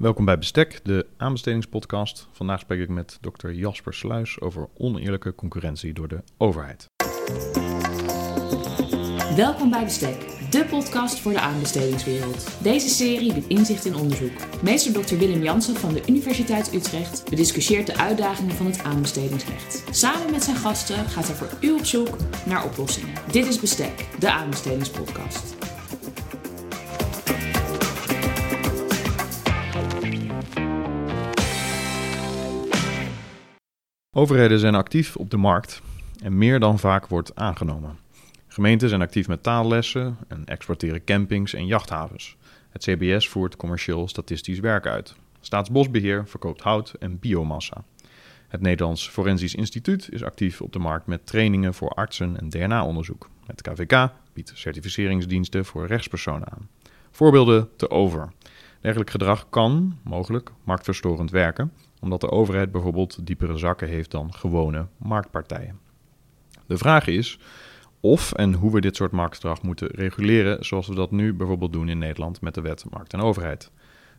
Welkom bij Bestek, de aanbestedingspodcast. Vandaag spreek ik met dokter Jasper Sluis over oneerlijke concurrentie door de overheid. Welkom bij Bestek, de podcast voor de aanbestedingswereld. Deze serie biedt inzicht in onderzoek. Meester Dr. Willem Jansen van de Universiteit Utrecht bediscussieert de uitdagingen van het aanbestedingsrecht. Samen met zijn gasten gaat hij voor u op zoek naar oplossingen. Dit is Bestek, de aanbestedingspodcast. Overheden zijn actief op de markt en meer dan vaak wordt aangenomen. Gemeenten zijn actief met taallessen en exporteren campings en jachthavens. Het CBS voert commercieel statistisch werk uit. Staatsbosbeheer verkoopt hout en biomassa. Het Nederlands Forensisch Instituut is actief op de markt met trainingen voor artsen en DNA-onderzoek. Het KVK biedt certificeringsdiensten voor rechtspersonen aan. Voorbeelden te over. Dergelijk gedrag kan, mogelijk, marktverstorend werken, omdat de overheid bijvoorbeeld diepere zakken heeft dan gewone marktpartijen. De vraag is of en hoe we dit soort marktgedrag moeten reguleren, zoals we dat nu bijvoorbeeld doen in Nederland met de wet Markt en Overheid.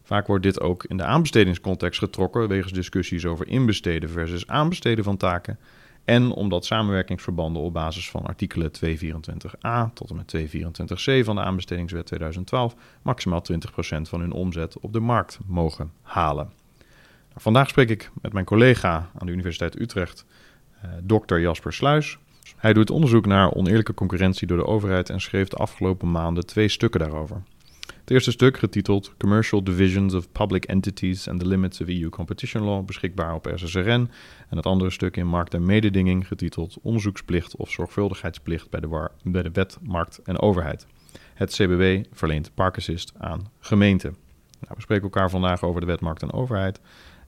Vaak wordt dit ook in de aanbestedingscontext getrokken wegens discussies over inbesteden versus aanbesteden van taken en omdat samenwerkingsverbanden op basis van artikelen 224a tot en met 224c van de aanbestedingswet 2012 maximaal 20% van hun omzet op de markt mogen halen. Vandaag spreek ik met mijn collega aan de Universiteit Utrecht, eh, dokter Jasper Sluis. Hij doet onderzoek naar oneerlijke concurrentie door de overheid en schreef de afgelopen maanden twee stukken daarover. Het eerste stuk, getiteld Commercial Divisions of Public Entities and the Limits of EU Competition Law, beschikbaar op SSRN. En het andere stuk in Markt en Mededinging, getiteld Onderzoeksplicht of Zorgvuldigheidsplicht bij de, bij de Wet, Markt en Overheid. Het CBW verleent parkassist aan gemeenten. Nou, we spreken elkaar vandaag over de Wet, Markt en Overheid.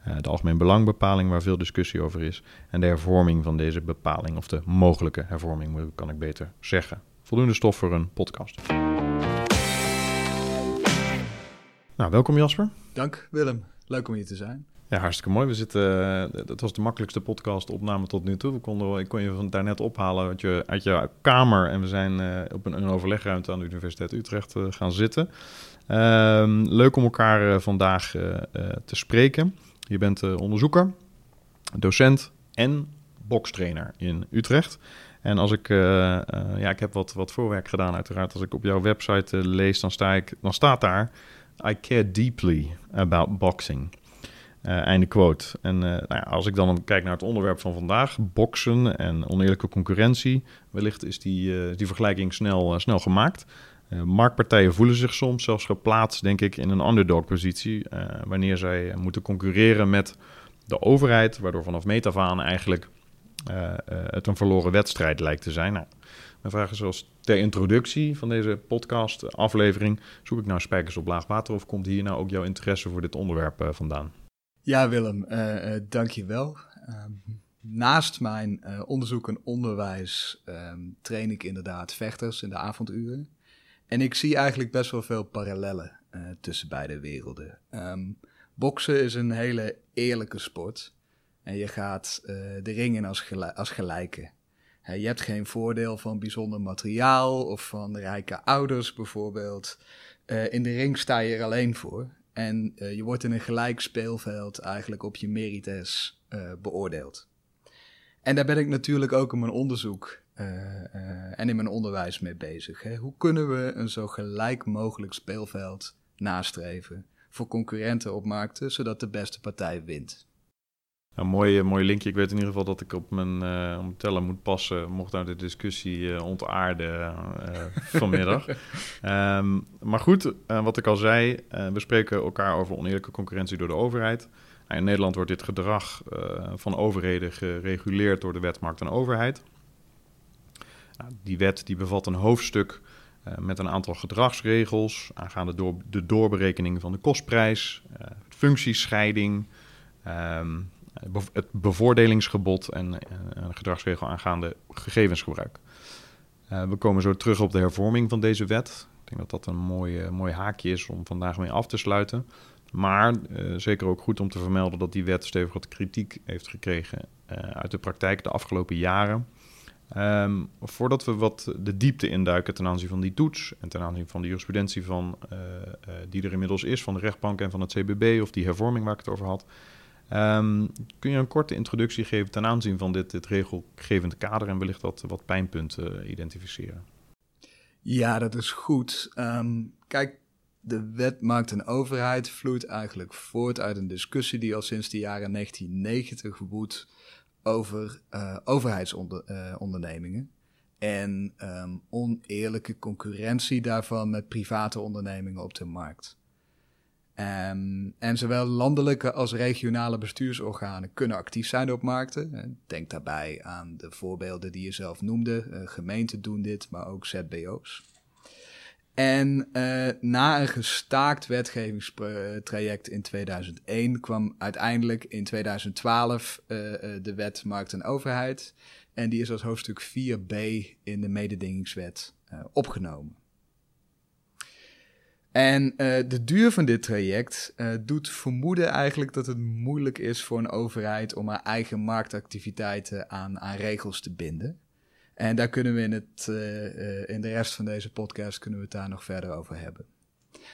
Uh, de algemeen belangbepaling waar veel discussie over is. En de hervorming van deze bepaling, of de mogelijke hervorming, kan ik beter zeggen. Voldoende stof voor een podcast. Nou, welkom Jasper. Dank Willem, leuk om hier te zijn. Ja, hartstikke mooi. We zitten, uh, dat was de makkelijkste podcast opname tot nu toe. We konden, ik kon je van daarnet ophalen uit je, uit je kamer en we zijn uh, op een, een, overlegruimte aan de Universiteit Utrecht uh, gaan zitten. Ehm, leuk om elkaar vandaag te spreken. Je bent onderzoeker, docent en bokstrainer in Utrecht. En als ik, ja, ik heb wat, wat voorwerk gedaan uiteraard. Als ik op jouw website lees, dan, sta ik, dan staat daar... I care deeply about boxing. Einde quote. En nou ja, als ik dan kijk naar het onderwerp van vandaag, boksen en oneerlijke concurrentie, wellicht is die, die vergelijking snel, snel gemaakt. Marktpartijen voelen zich soms zelfs geplaatst, denk ik, in een underdog-positie, wanneer zij moeten concurreren met de overheid, waardoor vanaf meet af aan eigenlijk het een verloren wedstrijd lijkt te zijn. Nou, mijn vraag is zoals ter introductie van deze podcast-aflevering: zoek ik nou spijkers op laag water of komt hier nou ook jouw interesse voor dit onderwerp vandaan? Ja, Willem, uh, uh, dank je wel. Uh, naast mijn onderzoek en onderwijs um, train ik inderdaad vechters in de avonduren. En ik zie eigenlijk best wel veel parallellen uh, tussen beide werelden. Um, boksen is een hele eerlijke sport. En je gaat de ring in als, als gelijke. je hebt geen voordeel van bijzonder materiaal of van rijke ouders bijvoorbeeld. in de ring sta je er alleen voor. En je wordt in een gelijk speelveld eigenlijk op je merites beoordeeld. En daar ben ik natuurlijk ook in mijn onderzoek uh, en in mijn onderwijs mee bezig. Hè. Hoe kunnen we een zo gelijk mogelijk speelveld nastreven voor concurrenten op markten, zodat de beste partij wint? Een mooi, mooi linkje. Ik weet in ieder geval dat ik op mijn, uh, teller moet passen, mocht nou de discussie uh, ontaarden uh, vanmiddag. um, maar goed, wat ik al zei, we spreken elkaar over oneerlijke concurrentie door de overheid. Nou, in Nederland wordt dit gedrag van overheden gereguleerd door de wet Markt en Overheid. Nou, die wet die bevat een hoofdstuk met een aantal gedragsregels aangaande door, de doorberekening van de kostprijs, functiescheiding... Um, het bevoordelingsgebod en eh, een gedragsregel aangaande gegevensgebruik. Uh, we komen zo terug op de hervorming van deze wet. Ik denk dat dat een mooi, mooi haakje is om vandaag mee af te sluiten. Maar zeker ook goed om te vermelden dat die wet stevig wat kritiek heeft gekregen uit de praktijk de afgelopen jaren. Ehm, voordat we wat de diepte induiken ten aanzien van die toets en ten aanzien van de jurisprudentie van, uh, uh, die er inmiddels is van de rechtbank en van het CBB of die hervorming waar ik het over had, um, kun je een korte introductie geven ten aanzien van dit, regelgevende kader en wellicht wat, wat pijnpunten identificeren? Ja, dat is goed. Um, kijk, de wet maakt een overheid vloeit eigenlijk voort uit een discussie die al sinds de jaren 1990 woedt over uh, overheidsondernemingen. en um, oneerlijke concurrentie daarvan met private ondernemingen op de markt. Um, en zowel landelijke als regionale bestuursorganen kunnen actief zijn op markten. Denk daarbij aan de voorbeelden die je zelf noemde. Gemeenten doen dit, maar ook ZBO's. En uh, na een gestaakt wetgevingstraject in 2001 kwam uiteindelijk in 2012 uh, uh, de wet Markt en Overheid. En die is als hoofdstuk 4b in de mededingingswet uh, opgenomen. En de duur van dit traject doet vermoeden eigenlijk dat het moeilijk is voor een overheid om haar eigen marktactiviteiten aan, aan regels te binden. En daar kunnen we in, het, uh, in de rest van deze podcast kunnen we het daar nog verder over hebben.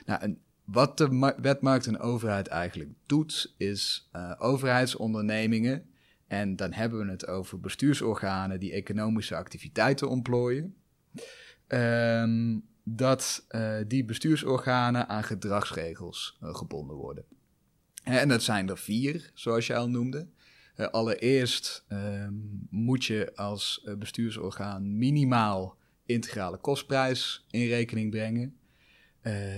Nou, en wat de wet markt en overheid eigenlijk doet, is uh, overheidsondernemingen, en dan hebben we het over bestuursorganen die economische activiteiten ontplooien, um, dat die bestuursorganen aan gedragsregels gebonden worden. En dat zijn er vier, zoals je al noemde. Uh, allereerst uh, moet je als uh, bestuursorgaan minimaal integrale kostprijs in rekening brengen.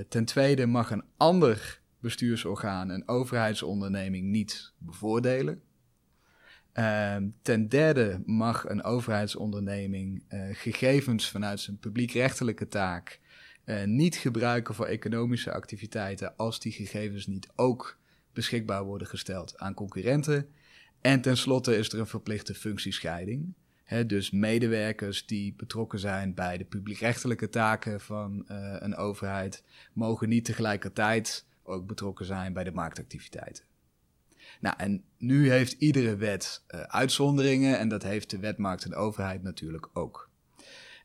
ten tweede mag een ander bestuursorgaan een overheidsonderneming niet bevoordelen. Ehm, ten derde mag een overheidsonderneming gegevens vanuit zijn publiekrechtelijke taak niet gebruiken voor economische activiteiten als die gegevens niet ook beschikbaar worden gesteld aan concurrenten. En tenslotte is er een verplichte functiescheiding. He, dus medewerkers die betrokken zijn bij de publiekrechtelijke taken van uh, een overheid, mogen niet tegelijkertijd ook betrokken zijn bij de marktactiviteiten. Nou, en nu heeft iedere wet uh, uitzonderingen en dat heeft de wet markt en overheid natuurlijk ook.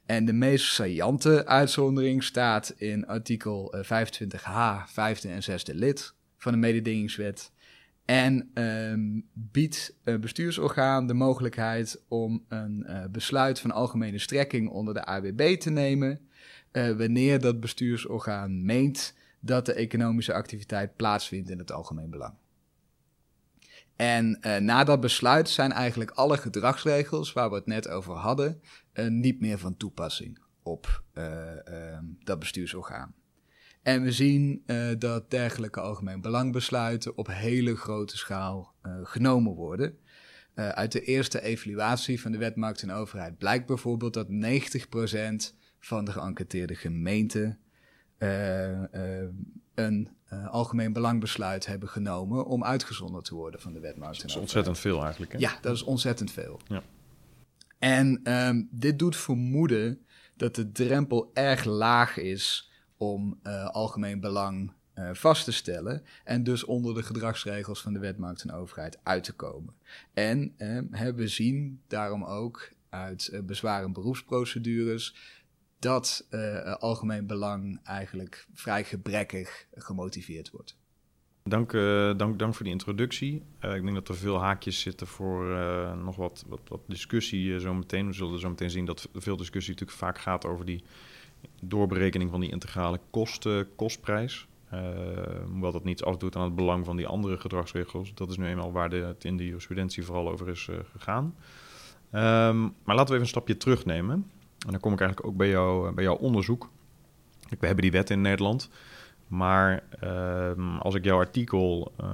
En de meest saillante uitzondering staat in artikel 25h, vijfde en zesde lid van de mededingingswet. En um, biedt een bestuursorgaan de mogelijkheid om een uh, besluit van algemene strekking onder de AWB te nemen, uh, wanneer dat bestuursorgaan meent dat de economische activiteit plaatsvindt in het algemeen belang. En na dat besluit zijn eigenlijk alle gedragsregels waar we het net over hadden, niet meer van toepassing op dat bestuursorgaan. En we zien uh, dat dergelijke algemeen belangbesluiten op hele grote schaal uh, genomen worden. Uh, uit de eerste evaluatie van de wet markt en overheid blijkt bijvoorbeeld dat 90% van de geënquêteerde gemeenten een algemeen belangbesluit hebben genomen om uitgezonderd te worden van de wet markt en overheid. Dat is ontzettend veel eigenlijk. Hè? Ja, dat is ontzettend veel. Ja. En um, dit doet vermoeden dat de drempel erg laag is om uh, algemeen belang uh, vast te stellen en dus onder de gedragsregels van de wet markt en overheid uit te komen. En uh, we zien daarom ook uit uh, bezwaar- en beroepsprocedures dat algemeen belang eigenlijk vrij gebrekkig gemotiveerd wordt. Dank, dank, dank voor die introductie. ik denk dat er veel haakjes zitten voor nog wat, wat, wat discussie zometeen. We zullen zo meteen zien dat veel discussie natuurlijk vaak gaat over die doorberekening van die integrale kosten, kostprijs. Uh, hoewel dat niets afdoet aan het belang van die andere gedragsregels. Dat is nu eenmaal waar de, het in de jurisprudentie vooral over is uh, gegaan. Um, maar laten we even een stapje terugnemen. En dan kom ik eigenlijk ook bij, jou, bij jouw onderzoek. We hebben die wet in Nederland. Maar um, als ik jouw artikel uh,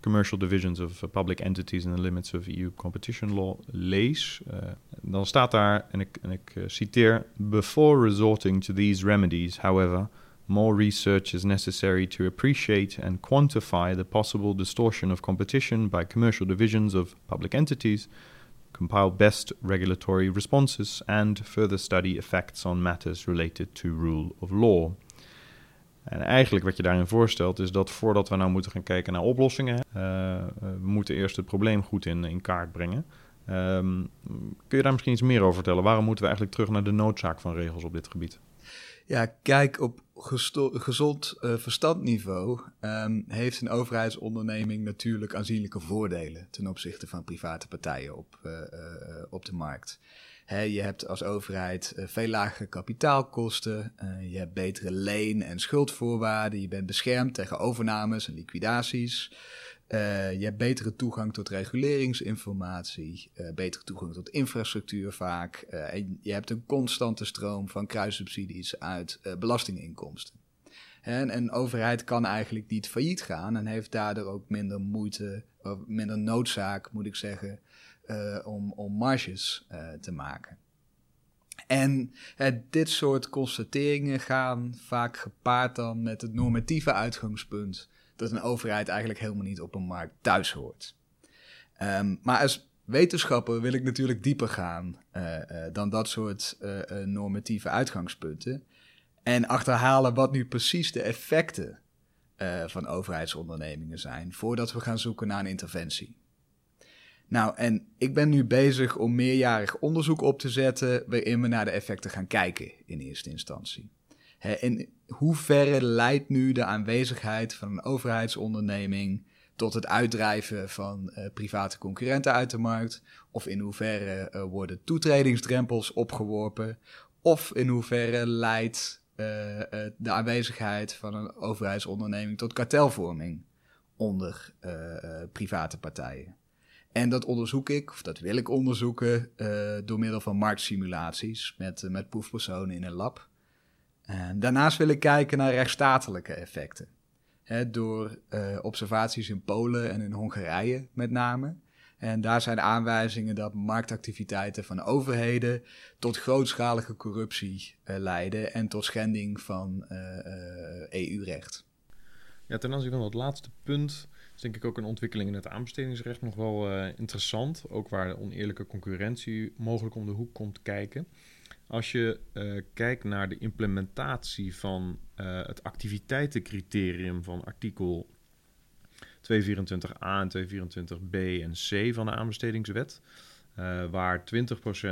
Commercial Divisions of Public Entities and the Limits of EU Competition Law lees, uh, dan staat daar, en ik, en ik uh, citeer: Before resorting to these remedies, however, more research is necessary to appreciate and quantify the possible distortion of competition by commercial divisions of public entities, compile best regulatory responses, and further study effects on matters related to rule of law. En eigenlijk wat je daarin voorstelt is dat voordat we nou moeten gaan kijken naar oplossingen, uh, we moeten eerst het probleem goed in, in kaart brengen. Ehm, kun je daar misschien iets meer over vertellen? Waarom moeten we eigenlijk terug naar de noodzaak van regels op dit gebied? Ja, kijk, op gezond uh, verstandniveau um, heeft een overheidsonderneming natuurlijk aanzienlijke voordelen ten opzichte van private partijen op, op de markt. Je hebt als overheid veel lagere kapitaalkosten, je hebt betere leen- en schuldvoorwaarden, je bent beschermd tegen overnames en liquidaties. Uh, je hebt betere toegang tot reguleringsinformatie, betere toegang tot infrastructuur vaak. En je hebt een constante stroom van kruissubsidies uit belastinginkomsten. En een overheid kan eigenlijk niet failliet gaan en heeft daardoor ook minder moeite, of minder noodzaak, moet ik zeggen, om, om marges te maken. En dit soort constateringen gaan vaak gepaard dan met het normatieve uitgangspunt dat een overheid eigenlijk helemaal niet op een markt thuis hoort. Um, maar als wetenschapper wil ik natuurlijk dieper gaan dan dat soort normatieve uitgangspunten. En achterhalen wat nu precies de effecten van overheidsondernemingen zijn, voordat we gaan zoeken naar een interventie. Nou, en ik ben nu bezig om meerjarig onderzoek op te zetten waarin we naar de effecten gaan kijken in eerste instantie. In hoeverre leidt nu de aanwezigheid van een overheidsonderneming tot het uitdrijven van uh, private concurrenten uit de markt? Of in hoeverre uh, worden toetredingsdrempels opgeworpen? Of in hoeverre leidt uh, de aanwezigheid van een overheidsonderneming tot kartelvorming onder private partijen? En dat onderzoek ik, of dat wil ik onderzoeken, door middel van marktsimulaties met, met proefpersonen in een lab. En daarnaast wil ik kijken naar rechtsstatelijke effecten. door uh, observaties in Polen en in Hongarije met name. En daar zijn aanwijzingen dat marktactiviteiten van overheden tot grootschalige corruptie uh, leiden en tot schending van uh, EU-recht. Ja, ten aanzien van dat laatste punt is denk ik ook een ontwikkeling in het aanbestedingsrecht nog wel interessant. Ook waar de oneerlijke concurrentie mogelijk om de hoek komt kijken. Als je uh, kijkt naar de implementatie van uh, het activiteitencriterium van artikel 224a en 224b en c van de aanbestedingswet, waar 20%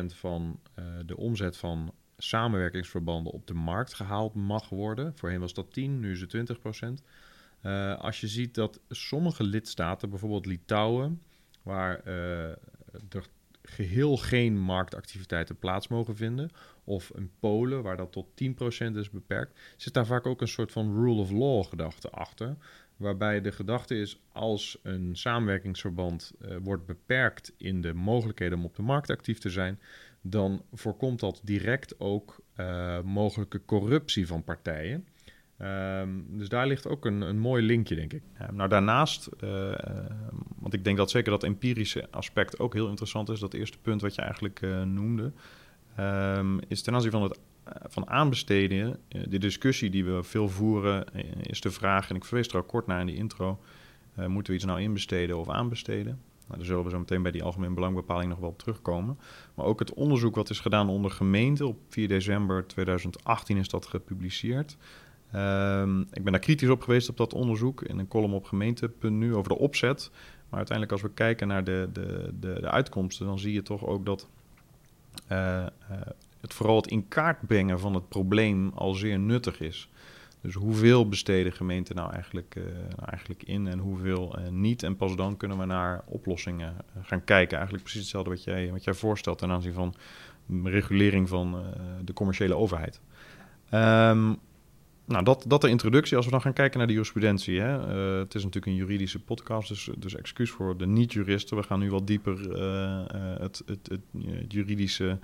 van de omzet van samenwerkingsverbanden op de markt gehaald mag worden. Voorheen was dat 10, nu is het 20%. Als je ziet dat sommige lidstaten, bijvoorbeeld Litouwen, waar er geheel geen marktactiviteiten plaats mogen vinden. Of in Polen, waar dat tot 10% is beperkt, zit daar vaak ook een soort van rule of law gedachte achter. Waarbij de gedachte is, als een samenwerkingsverband uh, wordt beperkt in de mogelijkheden om op de markt actief te zijn, dan voorkomt dat direct ook mogelijke corruptie van partijen. Um, dus daar ligt ook een, een mooi linkje, denk ik. nou, daarnaast, uh, want ik denk dat zeker dat empirische aspect ook heel interessant is. Dat eerste punt wat je eigenlijk uh, noemde, um, is ten aanzien van het van aanbesteden. de discussie die we veel voeren is de vraag, en ik verwees er al kort naar in de intro, moeten we iets nou inbesteden of aanbesteden? Nou, daar zullen we zo meteen bij die algemeen belangbepaling nog wel op terugkomen. Maar ook het onderzoek wat is gedaan onder gemeenten, op 4 december 2018 is dat gepubliceerd. Um, ik ben daar kritisch op geweest op dat onderzoek in een column op gemeente.nu over de opzet. Maar uiteindelijk als we kijken naar de, de, de, de uitkomsten, dan zie je toch ook dat uh, uh, het vooral het in kaart brengen van het probleem al zeer nuttig is. Dus hoeveel besteden gemeenten nou eigenlijk, uh, nou eigenlijk in en hoeveel niet. En pas dan kunnen we naar oplossingen gaan kijken. Eigenlijk precies hetzelfde wat jij, wat jij voorstelt ten aanzien van regulering van de commerciële overheid. Um, nou, dat, dat de introductie. Als we dan gaan kijken naar de jurisprudentie. Hè, uh, het is natuurlijk een juridische podcast, dus, dus excuus voor de niet-juristen. We gaan nu wat dieper uh, het, het, het, juridische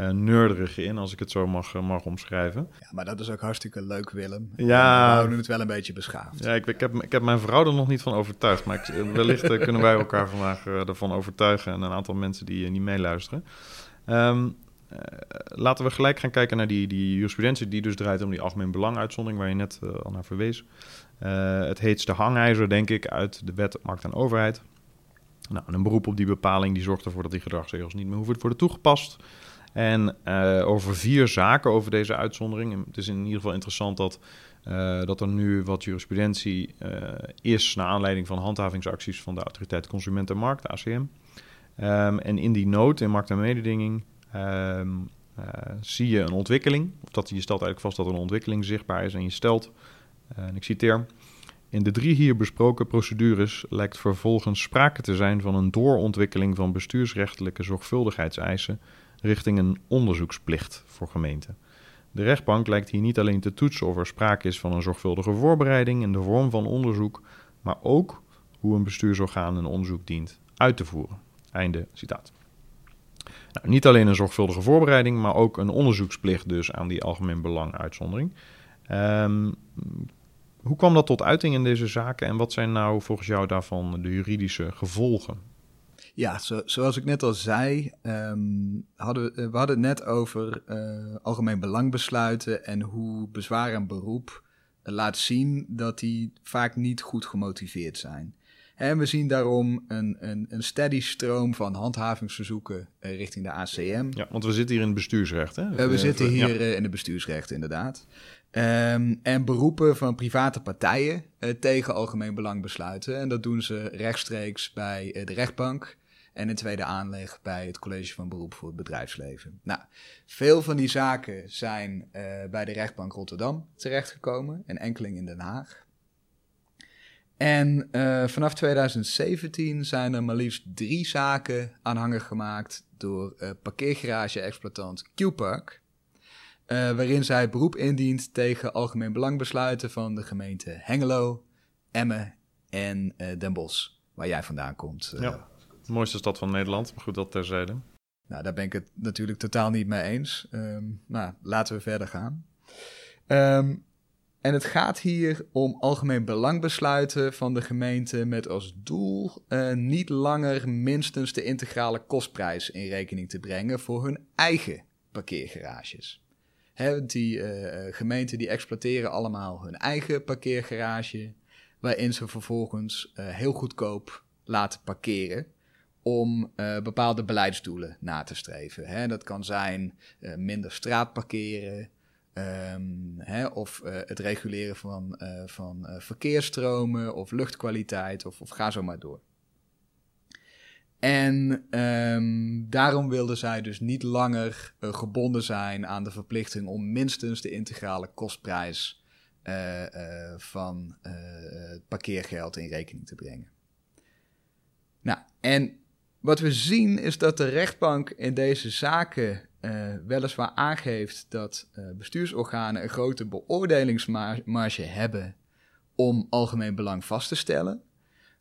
uh, nerderige in, als ik het zo mag, mag omschrijven. Ja, maar dat is ook hartstikke leuk, Willem. Ja. We houden het wel een beetje beschaafd. Ja, ik, ik, heb, ik heb mijn vrouw er nog niet van overtuigd. Maar ik, wellicht kunnen wij elkaar vandaag ervan overtuigen en een aantal mensen die niet meeluisteren. Um, uh, laten we gelijk gaan kijken naar die, die jurisprudentie die dus draait om die algemeen belanguitzondering waar je net uh, al naar verwees. Uh, het heetste hangijzer, denk ik, uit de wet markt en overheid. Nou, een beroep op die bepaling die zorgt ervoor dat die gedragsregels niet meer hoeven te worden toegepast. En over vier zaken over deze uitzondering. Het is in ieder geval interessant dat, dat er nu wat jurisprudentie is naar aanleiding van handhavingsacties van de Autoriteit Consument en Markt, ACM. Ehm, en in die nood in markt en mededinging ehm, eh, zie je een ontwikkeling. Of dat je stelt eigenlijk vast dat er een ontwikkeling zichtbaar is. En je stelt, eh, en ik citeer. In de drie hier besproken procedures lijkt vervolgens sprake te zijn van een doorontwikkeling van bestuursrechtelijke zorgvuldigheidseisen richting een onderzoeksplicht voor gemeenten. De rechtbank lijkt hier niet alleen te toetsen of er sprake is van een zorgvuldige voorbereiding in de vorm van onderzoek, maar ook hoe een bestuursorgaan een onderzoek dient uit te voeren. Einde citaat. Nou, niet alleen een zorgvuldige voorbereiding, maar ook een onderzoeksplicht dus aan die algemeen belang uitzondering. Um, hoe kwam dat tot uiting in deze zaken en wat zijn nou volgens jou daarvan de juridische gevolgen? Ja, zo, zoals ik net al zei, um, hadden, we hadden het net over uh, algemeen belangbesluiten en hoe bezwaar en beroep laat zien dat die vaak niet goed gemotiveerd zijn. En we zien daarom een, een, een steady stroom van handhavingsverzoeken uh, richting de ACM. Ja, want we zitten hier in het bestuursrecht, hè? Uh, we zitten hier ja. in het bestuursrecht, inderdaad. Um, en beroepen van private partijen uh, tegen algemeen belangbesluiten. En dat doen ze rechtstreeks bij uh, de rechtbank en in tweede aanleg bij het College van Beroep voor het Bedrijfsleven. Nou, veel van die zaken zijn uh, bij de rechtbank Rotterdam terechtgekomen en enkeling in Den Haag. En vanaf 2017 zijn er maar liefst drie zaken aanhangig gemaakt door parkeergarage-exploitant Q-Park. Uh, waarin zij beroep indient tegen algemeen belangbesluiten van de gemeente Hengelo, Emmen en uh, Den Bosch, waar jij vandaan komt. Uh, ja, de mooiste stad van Nederland, maar goed dat terzijde. Nou, daar ben ik het natuurlijk totaal niet mee eens. Um, nou, laten we verder gaan. Um, en het gaat hier om algemeen belangbesluiten van de gemeente met als doel niet langer minstens de integrale kostprijs in rekening te brengen voor hun eigen parkeergarages die uh, gemeenten die exploiteren allemaal hun eigen parkeergarage, waarin ze vervolgens heel goedkoop laten parkeren om bepaalde beleidsdoelen na te streven. Dat kan zijn minder straatparkeren um, hè, of het reguleren van, van verkeersstromen of luchtkwaliteit of, of ga zo maar door. En um, daarom wilden zij dus niet langer uh, gebonden zijn aan de verplichting om minstens de integrale kostprijs uh, uh, van het parkeergeld in rekening te brengen. Nou, en wat we zien is dat de rechtbank in deze zaken weliswaar aangeeft dat bestuursorganen een grote beoordelingsmarge hebben om algemeen belang vast te stellen.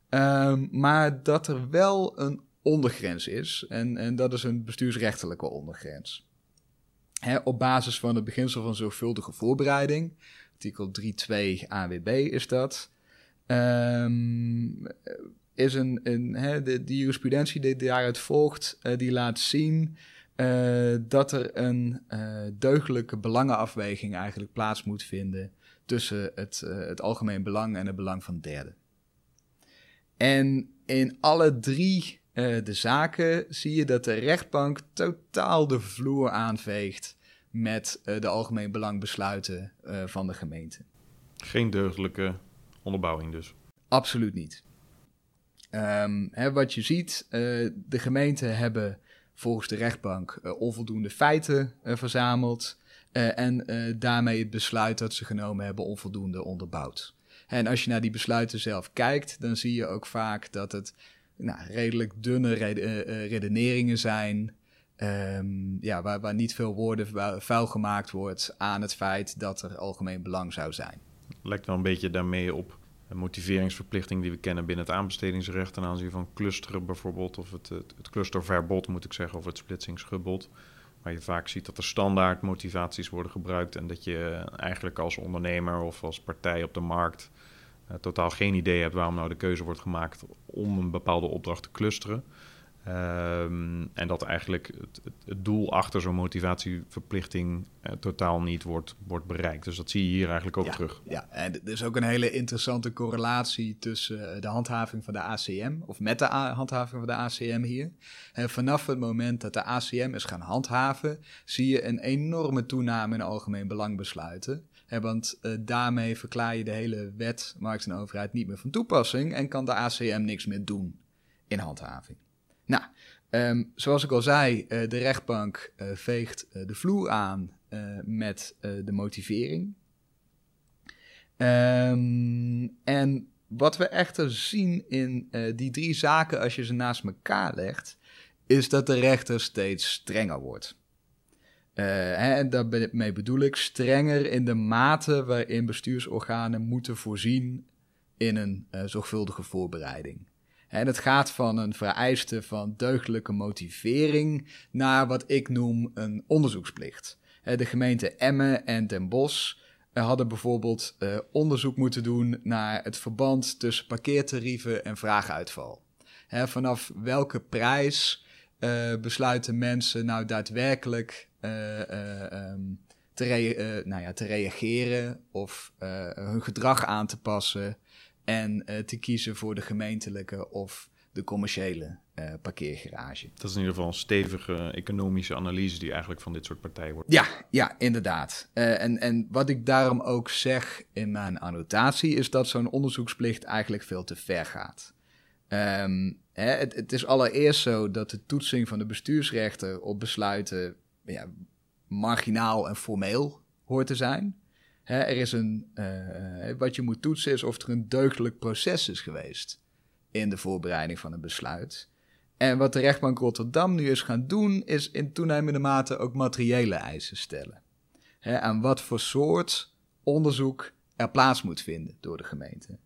Um, maar dat er wel een ondergrens is. En, en dat is een bestuursrechtelijke ondergrens. Hè, op basis van het beginsel van zorgvuldige voorbereiding, artikel 3.2 AWB is dat, um, is een, een hè, de, de, jurisprudentie die daaruit volgt, uh, die laat zien uh, dat er een uh, deugdelijke belangenafweging eigenlijk plaats moet vinden tussen het, het algemeen belang en het belang van derden. En in alle drie de zaken zie je dat de rechtbank totaal de vloer aanveegt met de algemeen belangbesluiten van de gemeente. Geen deugdelijke onderbouwing dus? Absoluut niet. Um, hè, wat je ziet, de gemeenten hebben volgens de rechtbank onvoldoende feiten verzameld en daarmee het besluit dat ze genomen hebben onvoldoende onderbouwd. En als je naar die besluiten zelf kijkt, dan zie je ook vaak dat het nou, redelijk dunne eh, eh, redeneringen zijn. Um, ja, waar, waar niet veel woorden vuil gemaakt wordt aan het feit dat er algemeen belang zou zijn. Lijkt wel een beetje daarmee op motiveringsverplichting die we kennen binnen het aanbestedingsrecht ten aanzien van clusteren bijvoorbeeld, of het, het, clusterverbod moet ik zeggen, of het splitsingsgebod. Waar je vaak ziet dat er standaard motivaties worden gebruikt en dat je eigenlijk als ondernemer of als partij op de markt uh, totaal geen idee hebt waarom nou de keuze wordt gemaakt om een bepaalde opdracht te clusteren. Um, en dat eigenlijk het, het doel achter zo'n motivatieverplichting uh, totaal niet wordt, wordt bereikt. Dus dat zie je hier eigenlijk ook ja, terug. Ja, en er is ook een hele interessante correlatie tussen uh, de handhaving van de ACM, of met de handhaving van de ACM hier. En vanaf het moment dat de ACM is gaan handhaven, zie je een enorme toename in algemeen belangbesluiten. Hè, want uh, daarmee verklaar je de hele wet, markt en overheid niet meer van toepassing en kan de ACM niks meer doen in handhaving. Nou, Ehm, zoals ik al zei, uh, de rechtbank uh, veegt uh, de vloer aan met de motivering. Um, en wat we echter zien in die drie zaken, als je ze naast elkaar legt, is dat de rechter steeds strenger wordt. en daarmee bedoel ik strenger in de mate waarin bestuursorganen moeten voorzien in een zorgvuldige voorbereiding. En het gaat van een vereiste van deugdelijke motivering naar wat ik noem een onderzoeksplicht. De gemeente Emmen en Den Bosch eh, hadden bijvoorbeeld uh, onderzoek moeten doen naar het verband tussen parkeertarieven en vraaguitval. Vanaf welke prijs besluiten mensen nou daadwerkelijk um, te, nou ja, te reageren of hun gedrag aan te passen en uh, te kiezen voor de gemeentelijke of de commerciële uh, parkeergarage. Dat is in ieder geval een stevige economische analyse die eigenlijk van dit soort partijen wordt. Ja, ja inderdaad. Uh, en, en wat ik daarom ook zeg in mijn annotatie is dat zo'n onderzoeksplicht eigenlijk veel te ver gaat. Um, hè, het, het, is allereerst zo dat de toetsing van de bestuursrechter op besluiten ja, marginaal en formeel hoort te zijn er is een, uh, wat je moet toetsen is of er een deugdelijk proces is geweest in de voorbereiding van een besluit. En wat de rechtbank Rotterdam nu is gaan doen, is in toenemende mate ook materiële eisen stellen. Hè, aan wat voor soort onderzoek er plaats moet vinden door de gemeente.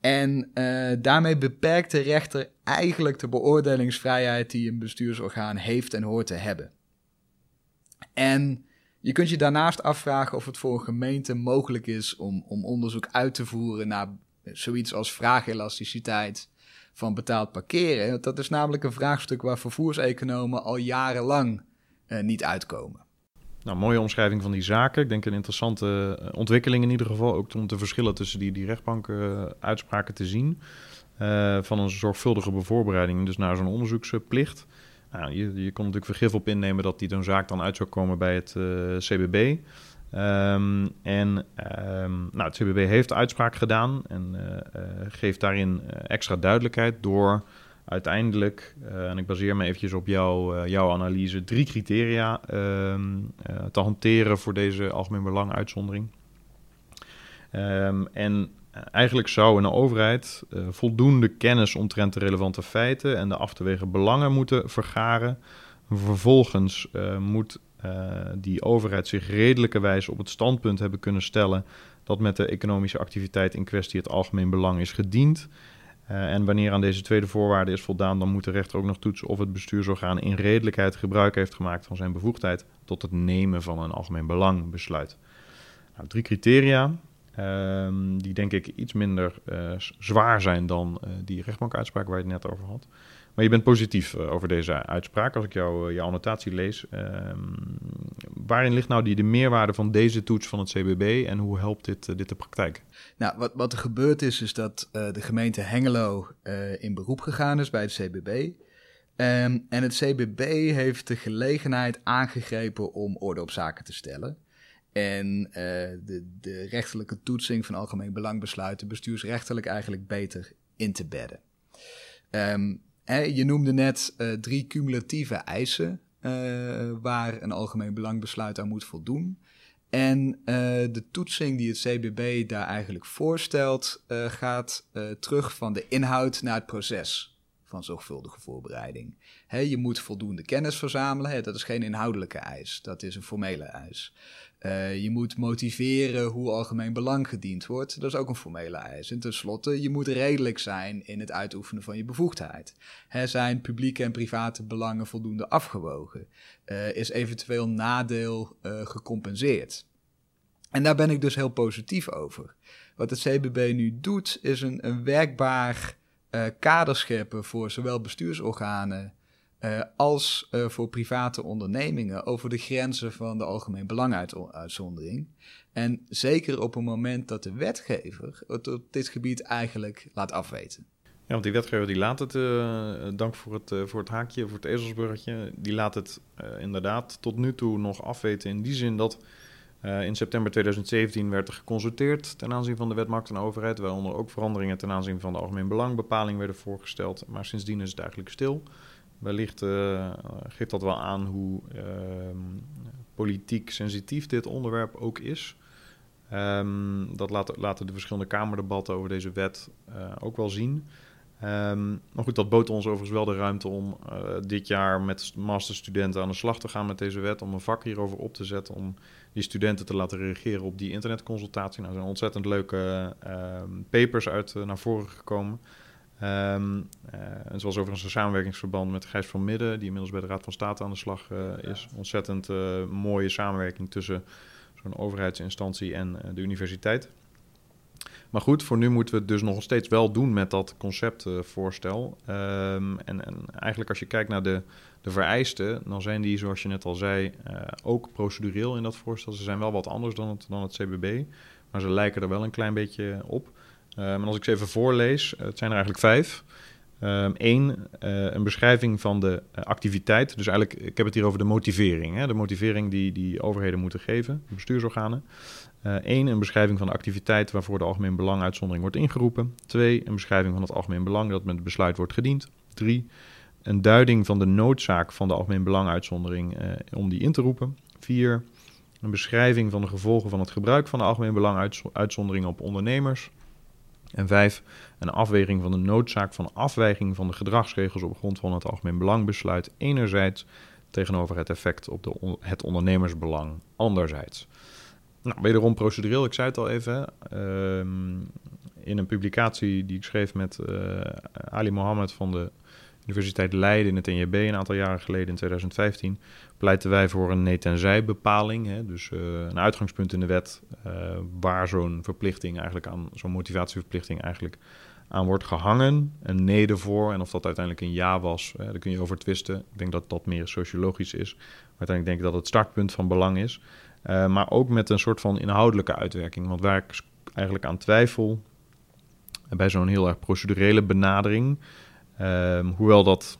En uh, daarmee beperkt de rechter eigenlijk de beoordelingsvrijheid die een bestuursorgaan heeft en hoort te hebben. En je kunt je daarnaast afvragen of het voor een gemeente mogelijk is om, om onderzoek uit te voeren naar zoiets als vraagelasticiteit van betaald parkeren. Dat is namelijk een vraagstuk waar vervoerseconomen al jarenlang uh, niet uitkomen. Nou, mooie omschrijving van die zaken. Ik denk een interessante eh, ontwikkeling in ieder geval. Ook om de verschillen tussen die, die rechtbanken-uitspraken te zien. Uh, van een zorgvuldige bevoorbereiding, dus naar zo'n onderzoeksplicht. Nou, je, je kon natuurlijk vergif op innemen dat die een zaak dan uit zou komen bij het uh, eh, CBB. Ehm, en um, nou, het CBB heeft uitspraak gedaan en uh, uh, geeft daarin extra duidelijkheid door uiteindelijk, en ik baseer me eventjes op jou, jouw analyse, drie criteria um, te hanteren voor deze algemeen belang uitzondering. en Eigenlijk zou een overheid uh, voldoende kennis omtrent de relevante feiten en de af te wegen belangen moeten vergaren. Vervolgens uh, moet die overheid zich redelijkerwijs op het standpunt hebben kunnen stellen dat met de economische activiteit in kwestie het algemeen belang is gediend. en wanneer aan deze tweede voorwaarde is voldaan, dan moet de rechter ook nog toetsen of het bestuursorgaan in redelijkheid gebruik heeft gemaakt van zijn bevoegdheid tot het nemen van een algemeen belang besluit. Nou, drie criteria. Um, die denk ik iets minder uh, zwaar zijn dan uh, die rechtbankuitspraak waar je het net over had. Maar je bent positief uh, over deze uitspraak als ik jou, jouw annotatie lees. Um, waarin ligt nou die, de meerwaarde van deze toets van het CBB en hoe helpt dit, dit de praktijk? Nou, wat, wat er gebeurd is, is dat de gemeente Hengelo in beroep gegaan is bij het CBB. Um, en het CBB heeft de gelegenheid aangegrepen om orde op zaken te stellen. En uh, de, de rechterlijke toetsing van algemeen belangbesluiten bestuursrechtelijk eigenlijk beter in te bedden. Hè, je noemde net uh, drie cumulatieve eisen uh, waar een algemeen belangbesluit aan moet voldoen. En de toetsing die het CBB daar eigenlijk voorstelt, gaat terug van de inhoud naar het proces van zorgvuldige voorbereiding. Je moet voldoende kennis verzamelen. dat is geen inhoudelijke eis, dat is een formele eis. Uh, je moet motiveren hoe algemeen belang gediend wordt. Dat is ook een formele eis. En tenslotte, je moet redelijk zijn in het uitoefenen van je bevoegdheid. He, zijn publieke en private belangen voldoende afgewogen? Uh, is eventueel nadeel uh, gecompenseerd? En daar ben ik dus heel positief over. Wat het CBB nu doet, is een, een werkbaar kader scheppen voor zowel bestuursorganen uh, als uh, voor private ondernemingen over de grenzen van de algemeen belanguitzondering. En zeker op een moment dat de wetgever het op dit gebied eigenlijk laat afweten. Ja, want die wetgever die laat het, uh, dank voor het, voor het haakje, voor het ezelsburgertje, die laat het inderdaad tot nu toe nog afweten in die zin dat in september 2017 werd er geconsulteerd ten aanzien van de wet markt en overheid, waaronder ook veranderingen ten aanzien van de algemeen belangbepaling werden voorgesteld. Maar sindsdien is het eigenlijk stil. Wellicht uh, geeft dat wel aan hoe ehm, politiek sensitief dit onderwerp ook is. Um, dat laten, laten de verschillende Kamerdebatten over deze wet uh, ook wel zien. Um, maar goed, dat bood ons overigens wel de ruimte om uh, dit jaar met masterstudenten aan de slag te gaan met deze wet. Om een vak hierover op te zetten. Om die studenten te laten reageren op die internetconsultatie. Nou, er zijn ontzettend leuke papers uit naar voren gekomen. Um, en zoals overigens een samenwerkingsverband met Gijs van Midden, die inmiddels bij de Raad van State aan de slag is. Ontzettend mooie samenwerking tussen zo'n overheidsinstantie en de universiteit. Maar goed, voor nu moeten we het dus nog steeds wel doen met dat conceptvoorstel. Um, en, en, eigenlijk als je kijkt naar de, de vereisten, dan zijn die, zoals je net al zei, uh, ook procedureel in dat voorstel. Ze zijn wel wat anders dan het, dan het CBB, maar ze lijken er wel een klein beetje op. Um, en als ik ze even voorlees, het zijn er eigenlijk vijf. Eén, um, uh, een beschrijving van de uh, activiteit. Dus eigenlijk, ik heb het hier over de motivering. Hè? De motivering die, die overheden moeten geven, bestuursorganen. Eén, een beschrijving van de activiteit waarvoor de algemeen belanguitzondering wordt ingeroepen. Twee, een beschrijving van het algemeen belang dat met het besluit wordt gediend. Drie, een duiding van de noodzaak van de algemeen belanguitzondering om die in te roepen. Vier, een beschrijving van de gevolgen van het gebruik van de algemeen belanguitzondering op ondernemers. En vijf, een afweging van de noodzaak van afwijking van de gedragsregels op grond van het algemeen belangbesluit enerzijds tegenover het effect op de het ondernemersbelang anderzijds. Nou, wederom procedureel, ik zei het al even. Um, in een publicatie die ik schreef met uh, Ali Mohammed van de Universiteit Leiden in het NJB een aantal jaren geleden, in 2015, pleiten wij voor een nee-tenzij bepaling. Hè? Dus uh, een uitgangspunt in de wet uh, waar zo'n verplichting eigenlijk aan, zo'n motivatieverplichting eigenlijk aan wordt gehangen. Een nee ervoor. En of dat uiteindelijk een ja was, daar kun je over twisten. Ik denk dat dat meer sociologisch is. Maar uiteindelijk denk ik dat het startpunt van belang is. Uh, maar ook met een soort van inhoudelijke uitwerking. Want waar ik eigenlijk aan twijfel, bij zo'n heel erg procedurele benadering, um, hoewel dat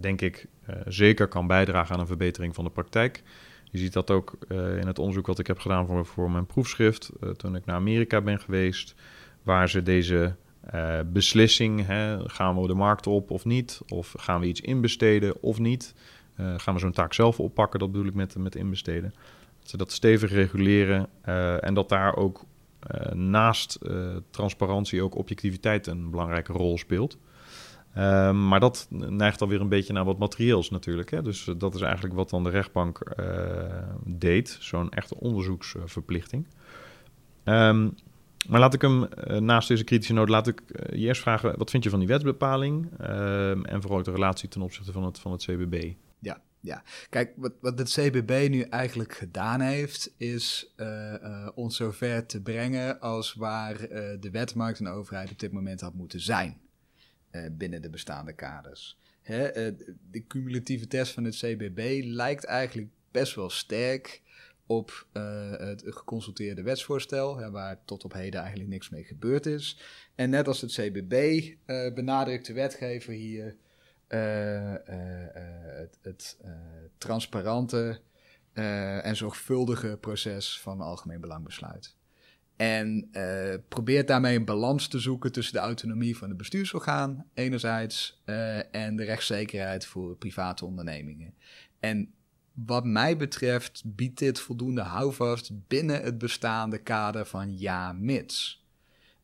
denk ik zeker kan bijdragen aan een verbetering van de praktijk. Je ziet dat ook uh, in het onderzoek wat ik heb gedaan voor, voor mijn proefschrift, toen ik naar Amerika ben geweest, waar ze deze beslissing, hè, gaan we de markt op of niet, of gaan we iets inbesteden of niet, gaan we zo'n taak zelf oppakken, dat bedoel ik met, met inbesteden. Dat ze dat stevig reguleren en dat daar ook naast transparantie ook objectiviteit een belangrijke rol speelt. Uh, maar dat neigt alweer een beetje naar wat materieels natuurlijk. Hè? Dus uh, dat is eigenlijk wat dan de rechtbank uh, deed. Zo'n echte onderzoeksverplichting. Um, maar laat ik hem eh, naast deze kritische noot, laat ik je eerst vragen... wat vind je van die wetsbepaling? Ehm, en vooral ook de relatie ten opzichte van het, van het CBB. Ja, ja. Kijk, wat, wat het CBB nu eigenlijk gedaan heeft... is ons zover te brengen als waar de wetmarkt en overheid op dit moment had moeten zijn uh, binnen de bestaande kaders. Hè, uh, de cumulatieve test van het CBB lijkt eigenlijk best wel sterk op uh, het geconsulteerde wetsvoorstel, waar tot op heden eigenlijk niks mee gebeurd is. En net als het CBB benadrukt de wetgever hier het, het transparante en zorgvuldige proces van algemeen belangbesluit. En uh, probeert daarmee een balans te zoeken tussen de autonomie van het bestuursorgaan enerzijds uh, en de rechtszekerheid voor private ondernemingen. En wat mij betreft biedt dit voldoende houvast binnen het bestaande kader van ja-mits.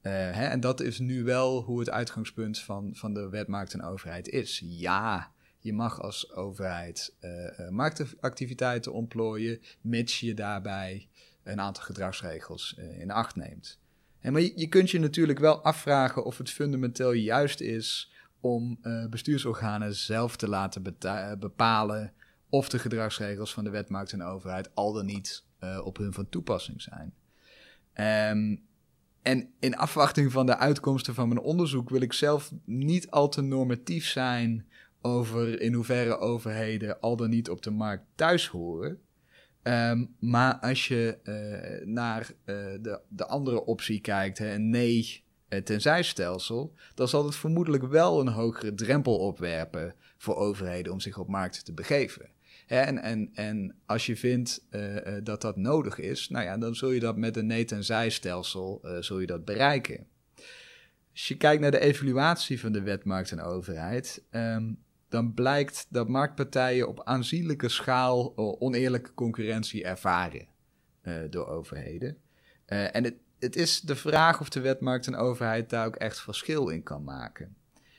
Uh, hè, en dat is nu wel hoe het uitgangspunt van, van de wetmarkt en overheid is. Ja, je mag als overheid marktactiviteiten ontplooien, mits je daarbij een aantal gedragsregels uh, in acht neemt. En maar je, je, kunt je natuurlijk wel afvragen of het fundamenteel juist is om uh, bestuursorganen zelf te laten eh, bepalen of de gedragsregels van de wetmarkt en de overheid al dan niet op hun van toepassing zijn. Um, en in afwachting van de uitkomsten van mijn onderzoek wil ik zelf niet al te normatief zijn over in hoeverre overheden al dan niet op de markt thuis horen. Um, maar als je uh, naar uh, de, de andere optie kijkt, hè, een nee uh, tenzijstelsel, dan zal het vermoedelijk wel een hogere drempel opwerpen voor overheden om zich op markten te begeven. En, en, en als je vindt dat dat nodig is, nou ja, dan zul je dat met een nee tenzijstelsel zul je dat bereiken. Als je kijkt naar de evaluatie van de wetmarkt en overheid, um, dan blijkt dat marktpartijen op aanzienlijke schaal oneerlijke concurrentie ervaren door overheden. en het, het is de vraag of de wetmarkt en overheid daar ook echt verschil in kan maken.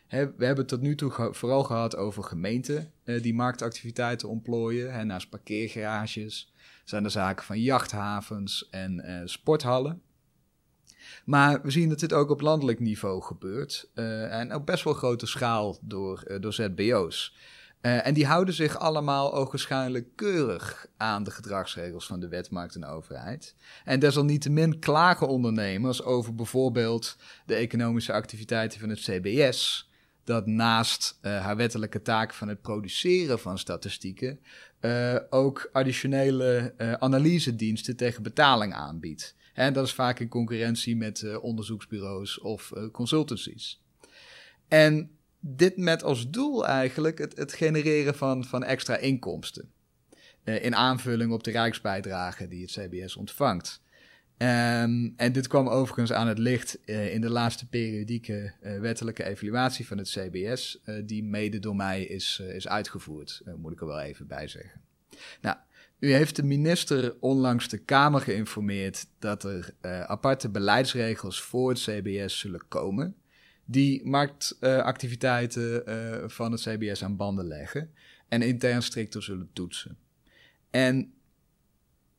we hebben het tot nu toe vooral gehad over gemeenten die marktactiviteiten ontplooien. naast parkeergarages zijn er zaken van jachthavens en sporthallen. Maar we zien dat dit ook op landelijk niveau gebeurt. Uh, en op best wel grote schaal door, uh, door ZBO's. Uh, en die houden zich allemaal ogenschijnlijk keurig aan de gedragsregels van de wetmarkt en overheid. En desalniettemin klagen ondernemers over bijvoorbeeld de economische activiteiten van het CBS. Dat naast haar wettelijke taak van het produceren van statistieken ook additionele analysediensten tegen betaling aanbiedt. En dat is vaak in concurrentie met uh, onderzoeksbureaus of uh, consultancies. En dit met als doel eigenlijk het, het genereren van, van extra inkomsten. Uh, in aanvulling op de rijksbijdrage die het CBS ontvangt. Um, en dit kwam overigens aan het licht in de laatste periodieke wettelijke evaluatie van het CBS, die mede door mij is, is uitgevoerd, moet ik er wel even bij zeggen. Nou, u heeft de minister onlangs de Kamer geïnformeerd dat er uh, aparte beleidsregels voor het CBS zullen komen. Die marktactiviteiten uh, van het CBS aan banden leggen en intern strikter zullen toetsen. En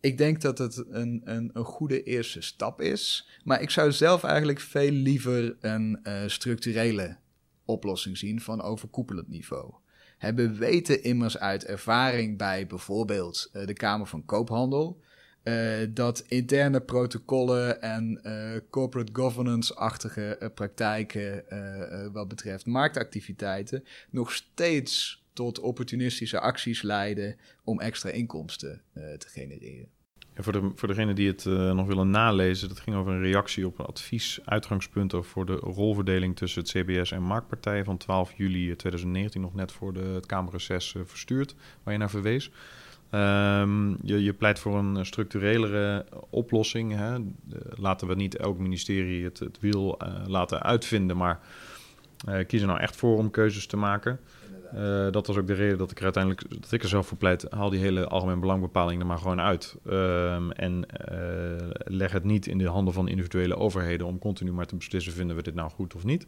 ik denk dat het een, een, een, goede eerste stap is. Maar ik zou zelf eigenlijk veel liever een structurele oplossing zien van overkoepelend niveau hebben weten immers uit ervaring bij bijvoorbeeld uh, de Kamer van Koophandel. Uh, dat interne protocollen en uh, corporate governance-achtige praktijken wat betreft marktactiviteiten nog steeds tot opportunistische acties leiden om extra inkomsten te genereren voor, de, voor degenen die het uh, nog willen nalezen, dat ging over een reactie op een advies uitgangspunten voor de rolverdeling tussen het CBS en marktpartijen van 12 juli 2019, nog net voor de, het Kamerreces uh, verstuurd, waar je naar verwees. Um, je, je, pleit voor een structurelere oplossing. Hè? laten we niet elk ministerie het, wiel uh, laten uitvinden, maar kiezen nou echt voor om keuzes te maken. Uh, dat was ook de reden dat ik er uiteindelijk dat ik er zelf voor pleit. Haal die hele algemeen belangbepaling er maar gewoon uit. Um, en uh, leg het niet in de handen van individuele overheden om continu maar te beslissen: vinden we dit nou goed of niet.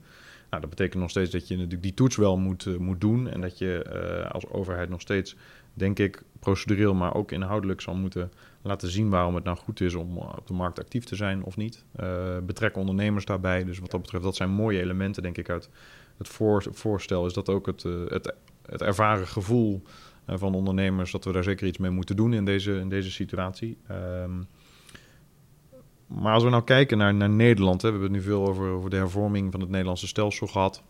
Nou, dat betekent nog steeds dat je natuurlijk die toets wel moet, uh, moet doen. En dat je als overheid nog steeds, denk ik, procedureel, maar ook inhoudelijk zal moeten laten zien waarom het nou goed is om op de markt actief te zijn of niet. betrek ondernemers daarbij. Dus wat dat betreft, dat zijn mooie elementen, denk ik, uit het voor, voorstel is dat ook het, uh, het, het ervaren gevoel uh, van ondernemers dat we daar zeker iets mee moeten doen in deze, in deze situatie. Um, maar als we nou kijken naar, naar Nederland, hè, we hebben het nu veel over, over de hervorming van het Nederlandse stelsel gehad.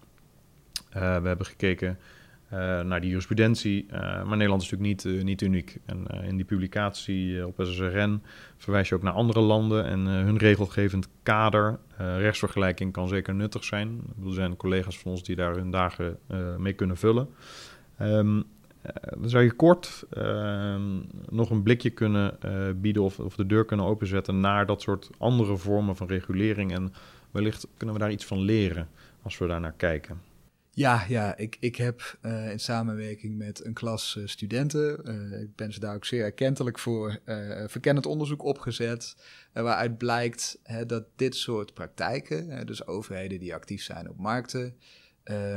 Uh, we hebben gekeken uh, naar die jurisprudentie. Uh, maar Nederland is natuurlijk niet, uh, niet uniek. En in die publicatie op SSRN verwijs je ook naar andere landen en hun regelgevend kader. rechtsvergelijking kan zeker nuttig zijn. Er zijn collega's van ons die daar hun dagen mee kunnen vullen. Um, dan zou je kort ehm, nog een blikje kunnen bieden of, of de deur kunnen openzetten naar dat soort andere vormen van regulering. En wellicht kunnen we daar iets van leren als we daar naar kijken. Ja, ja ik, ik heb uh, in samenwerking met een klas uh, studenten, uh, ik ben ze daar ook zeer erkentelijk voor, verkennend onderzoek opgezet. waaruit blijkt dat dit soort praktijken, dus overheden die actief zijn op markten,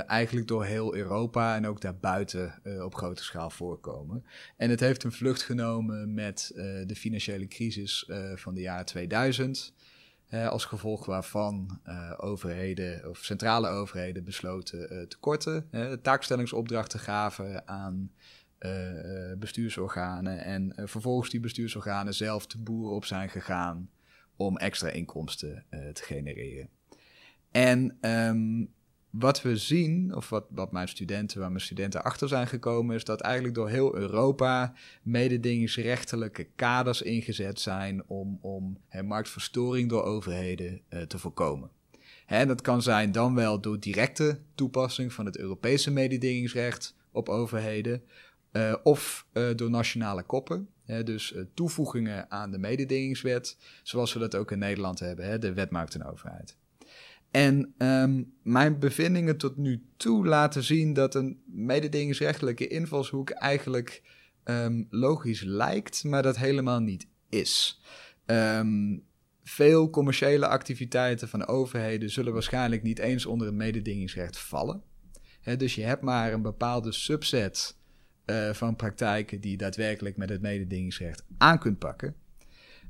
eigenlijk door heel Europa en ook daarbuiten op grote schaal voorkomen. En het heeft een vlucht genomen met de financiële crisis van de jaren 2000 als gevolg waarvan uh, overheden of centrale overheden besloten uh, te korten, taakstellingsopdrachten gaven aan bestuursorganen en vervolgens die bestuursorganen zelf te boeren op zijn gegaan om extra inkomsten te genereren. En um, wat we zien, of wat, wat mijn studenten, waar mijn studenten achter zijn gekomen, is dat eigenlijk door heel Europa mededingingsrechtelijke kaders ingezet zijn om, om hè, marktverstoring door overheden uh, te voorkomen. Hè, dat kan zijn dan wel door directe toepassing van het Europese mededingingsrecht op overheden, uh, of uh, door nationale koppen. Dus toevoegingen aan de mededingingswet, zoals we dat ook in Nederland hebben, de wet maakt een overheid. En ehm, mijn bevindingen tot nu toe laten zien dat een mededingingsrechtelijke invalshoek eigenlijk um, logisch lijkt, maar dat helemaal niet is. Um, veel commerciële activiteiten van overheden zullen waarschijnlijk niet eens onder het mededingingsrecht vallen. dus je hebt maar een bepaalde subset uh, van praktijken die daadwerkelijk met het mededingingsrecht aan kunt pakken.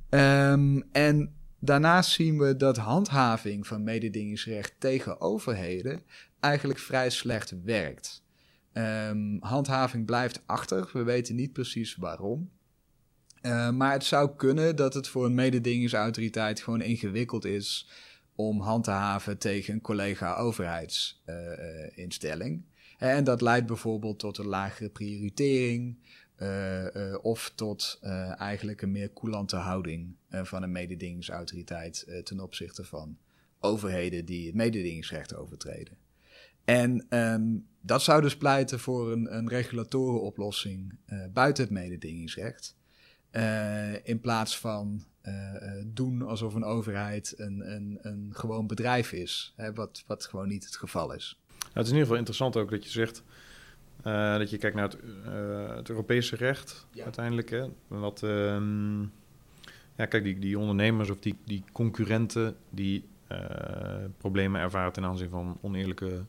Um, en daarnaast zien we dat handhaving van mededingingsrecht tegen overheden eigenlijk vrij slecht werkt. Um, handhaving blijft achter, we weten niet precies waarom. Uh, maar het zou kunnen dat het voor een mededingingsautoriteit gewoon ingewikkeld is om hand te haven tegen een collega-overheidsinstelling. En dat leidt bijvoorbeeld tot een lagere prioritering of tot eigenlijk een meer coulante houding van een mededingingsautoriteit ten opzichte van overheden die het mededingingsrecht overtreden. En um, dat zou dus pleiten voor een, een regulatorenoplossing buiten het mededingingsrecht. In plaats van doen alsof een overheid een, een, een gewoon bedrijf is. Hè, wat, wat gewoon niet het geval is. Nou, het is in ieder geval interessant ook dat je zegt uh, dat je kijkt naar het, het Europese recht ja. uiteindelijk. Hè? Wat, um, ja, kijk, die, die ondernemers of die, die concurrenten die problemen ervaren ten aanzien van oneerlijke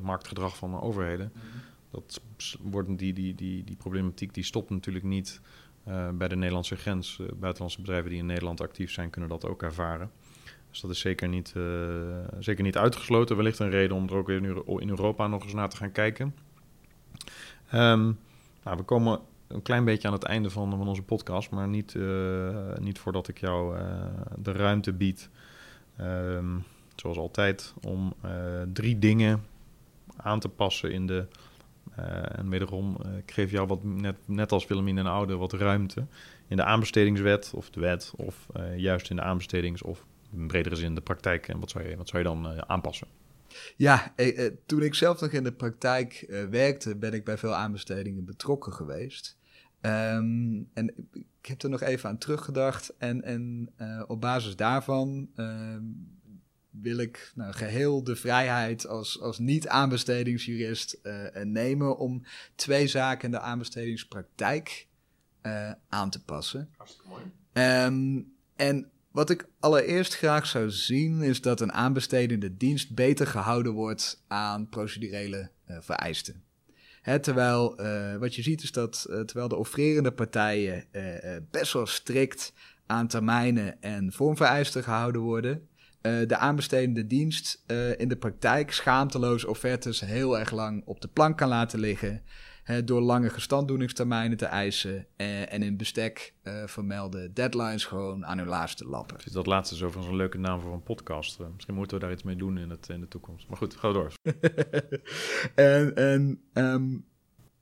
marktgedrag van overheden. Mm -hmm. Dat worden die, die, die, die problematiek die stopt natuurlijk niet bij de Nederlandse grens. Buitenlandse bedrijven die in Nederland actief zijn, kunnen dat ook ervaren. Dus dat is zeker niet, zeker niet uitgesloten. Wellicht een reden om er ook in Europa nog eens naar te gaan kijken. Um, nou, we komen een klein beetje aan het einde van, van onze podcast, maar niet, niet voordat ik jou de ruimte bied, um, zoals altijd, om drie dingen aan te passen in de en wederom, ik geef jou wat, net, net als Willemien en Oude, wat ruimte in de aanbestedingswet of de wet, of juist in de aanbestedings- of in bredere zin de praktijk. En wat zou je, wat zou je dan aanpassen? Ja, eh, toen ik zelf nog in de praktijk werkte, ben ik bij veel aanbestedingen betrokken geweest. Um, en ik heb er nog even aan teruggedacht. En, en op basis daarvan ehm, wil ik nou, geheel de vrijheid als, als niet-aanbestedingsjurist uh, nemen om twee zaken in de aanbestedingspraktijk aan te passen. Hartstikke mooi. Um, en wat ik allereerst graag zou zien is dat een aanbestedende dienst beter gehouden wordt aan procedurele uh, vereisten. Terwijl wat je ziet is dat terwijl de offererende partijen best wel strikt aan termijnen en vormvereisten gehouden worden, de aanbestedende dienst in de praktijk schaamteloos offertes heel erg lang op de plank kan laten liggen. Door lange gestanddoeningstermijnen te eisen uh, en in bestek vermelden deadlines gewoon aan hun laatste lappen. Dus dat laatste is overigens een leuke naam voor een podcast. misschien moeten we daar iets mee doen in, het, in de toekomst. Maar goed, ga door. en en um,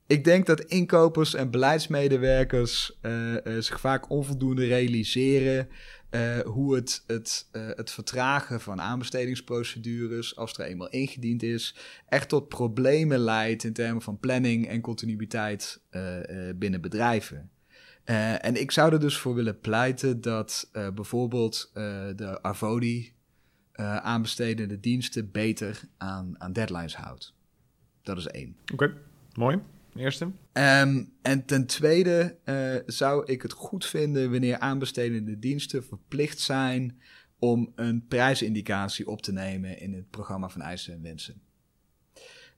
ik denk dat inkopers en beleidsmedewerkers zich vaak onvoldoende realiseren uh, hoe het, het, uh, het vertragen van aanbestedingsprocedures, als er eenmaal ingediend is, echt tot problemen leidt in termen van planning en continuïteit uh, binnen bedrijven. en ik zou er dus voor willen pleiten dat bijvoorbeeld de Arvodi aanbestedende diensten beter aan, aan deadlines houdt. Dat is één. Oké, mooi eerste. Um, en ten tweede uh, zou ik het goed vinden wanneer aanbestedende diensten verplicht zijn om een prijsindicatie op te nemen in het programma van eisen en wensen.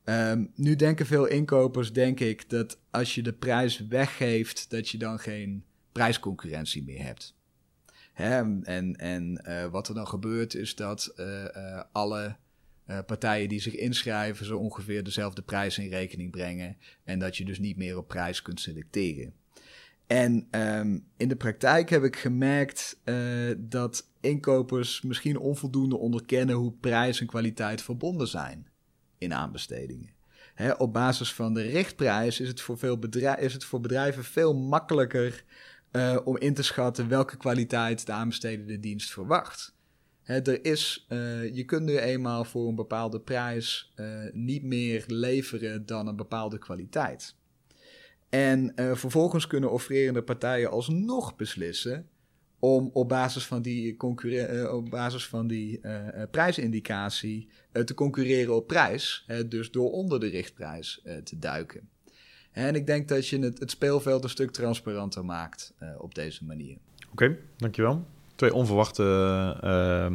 Um, nu denken veel inkopers, denk ik, dat als je de prijs weggeeft, dat je dan geen prijsconcurrentie meer hebt. Hè? En, en uh, wat er dan gebeurt is dat uh, alle uh, partijen die zich inschrijven zo ongeveer dezelfde prijs in rekening brengen. En dat je dus niet meer op prijs kunt selecteren. En um, in de praktijk heb ik gemerkt uh, dat inkopers misschien onvoldoende onderkennen hoe prijs en kwaliteit verbonden zijn in aanbestedingen. Op basis van de richtprijs is het voor, veel bedrijven, is het voor bedrijven veel makkelijker uh, om in te schatten welke kwaliteit de aanbestedende dienst verwacht er is, uh, je kunt nu eenmaal voor een bepaalde prijs uh, niet meer leveren dan een bepaalde kwaliteit. En uh, vervolgens kunnen offererende partijen alsnog beslissen om op basis van die, op basis van die prijsindicatie te concurreren op prijs. dus door onder de richtprijs te duiken. En ik denk dat je het, het speelveld een stuk transparanter maakt op deze manier. Oké, dankjewel. Twee onverwachte uh,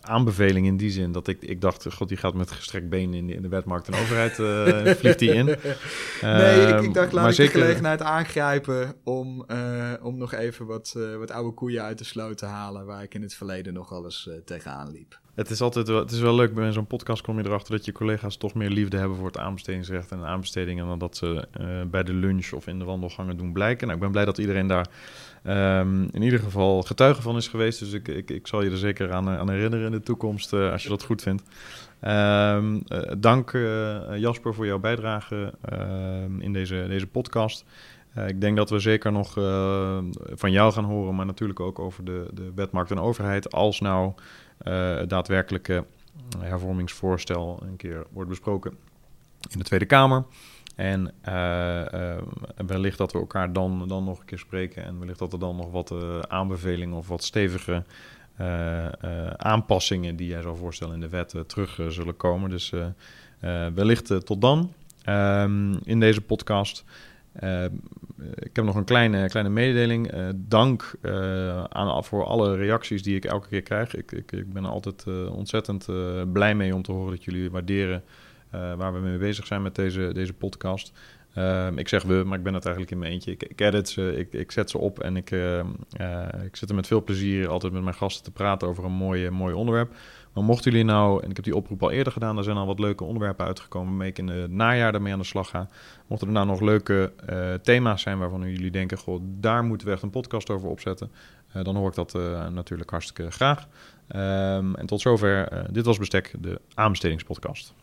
aanbevelingen in die zin dat ik, ik dacht, god, die gaat met gestrekt been in de, in de wetmarkt en overheid, uh, vliegt die in. nee, ik, ik, ehm, dacht, laat ik zeker... de gelegenheid aangrijpen om, uh, om nog even wat, uh, wat oude koeien uit de sloot te halen, waar ik in het verleden nog alles tegenaan liep. Het is altijd wel, het is wel leuk bij zo'n podcast kom je erachter dat je collega's toch meer liefde hebben voor het aanbestedingsrecht en aanbestedingen dan dat ze bij de lunch of in de wandelgangen doen blijken. Nou, ik ben blij dat iedereen daar um, in ieder geval getuige van is geweest. Dus ik, ik, ik zal je er zeker aan, aan herinneren in de toekomst, uh, als je dat goed vindt. Um, uh, dank Jasper voor jouw bijdrage ehm, in deze, deze podcast. ik denk dat we zeker nog van jou gaan horen, maar natuurlijk ook over de, de wetmarkt en overheid. Als nou het daadwerkelijke hervormingsvoorstel een keer wordt besproken in de Tweede Kamer. En uh, wellicht dat we elkaar dan, dan nog een keer spreken. En wellicht dat er dan nog wat uh, aanbevelingen of wat stevige aanpassingen die jij zou voorstellen in de wet terug zullen komen. Dus wellicht tot dan um, in deze podcast. ik heb nog een kleine, kleine mededeling. dank aan, voor alle reacties die ik elke keer krijg. Ik, ik, ik ben er altijd ontzettend blij mee om te horen dat jullie waarderen waar we mee bezig zijn met deze, deze podcast. Uh, ik zeg we, maar ik ben het eigenlijk in mijn eentje. Ik, edit ze, ik, ik zet ze op en ik, uh, ik zit er met veel plezier altijd met mijn gasten te praten over een mooi, mooi onderwerp. Maar mochten jullie nou, en ik heb die oproep al eerder gedaan, er zijn al wat leuke onderwerpen uitgekomen waarmee ik in het najaar daarmee aan de slag ga. Mochten er nou nog leuke thema's zijn waarvan jullie denken, goh, daar moeten we echt een podcast over opzetten, dan hoor ik dat natuurlijk hartstikke graag. Um, en tot zover, dit was Bestek, de aanbestedingspodcast.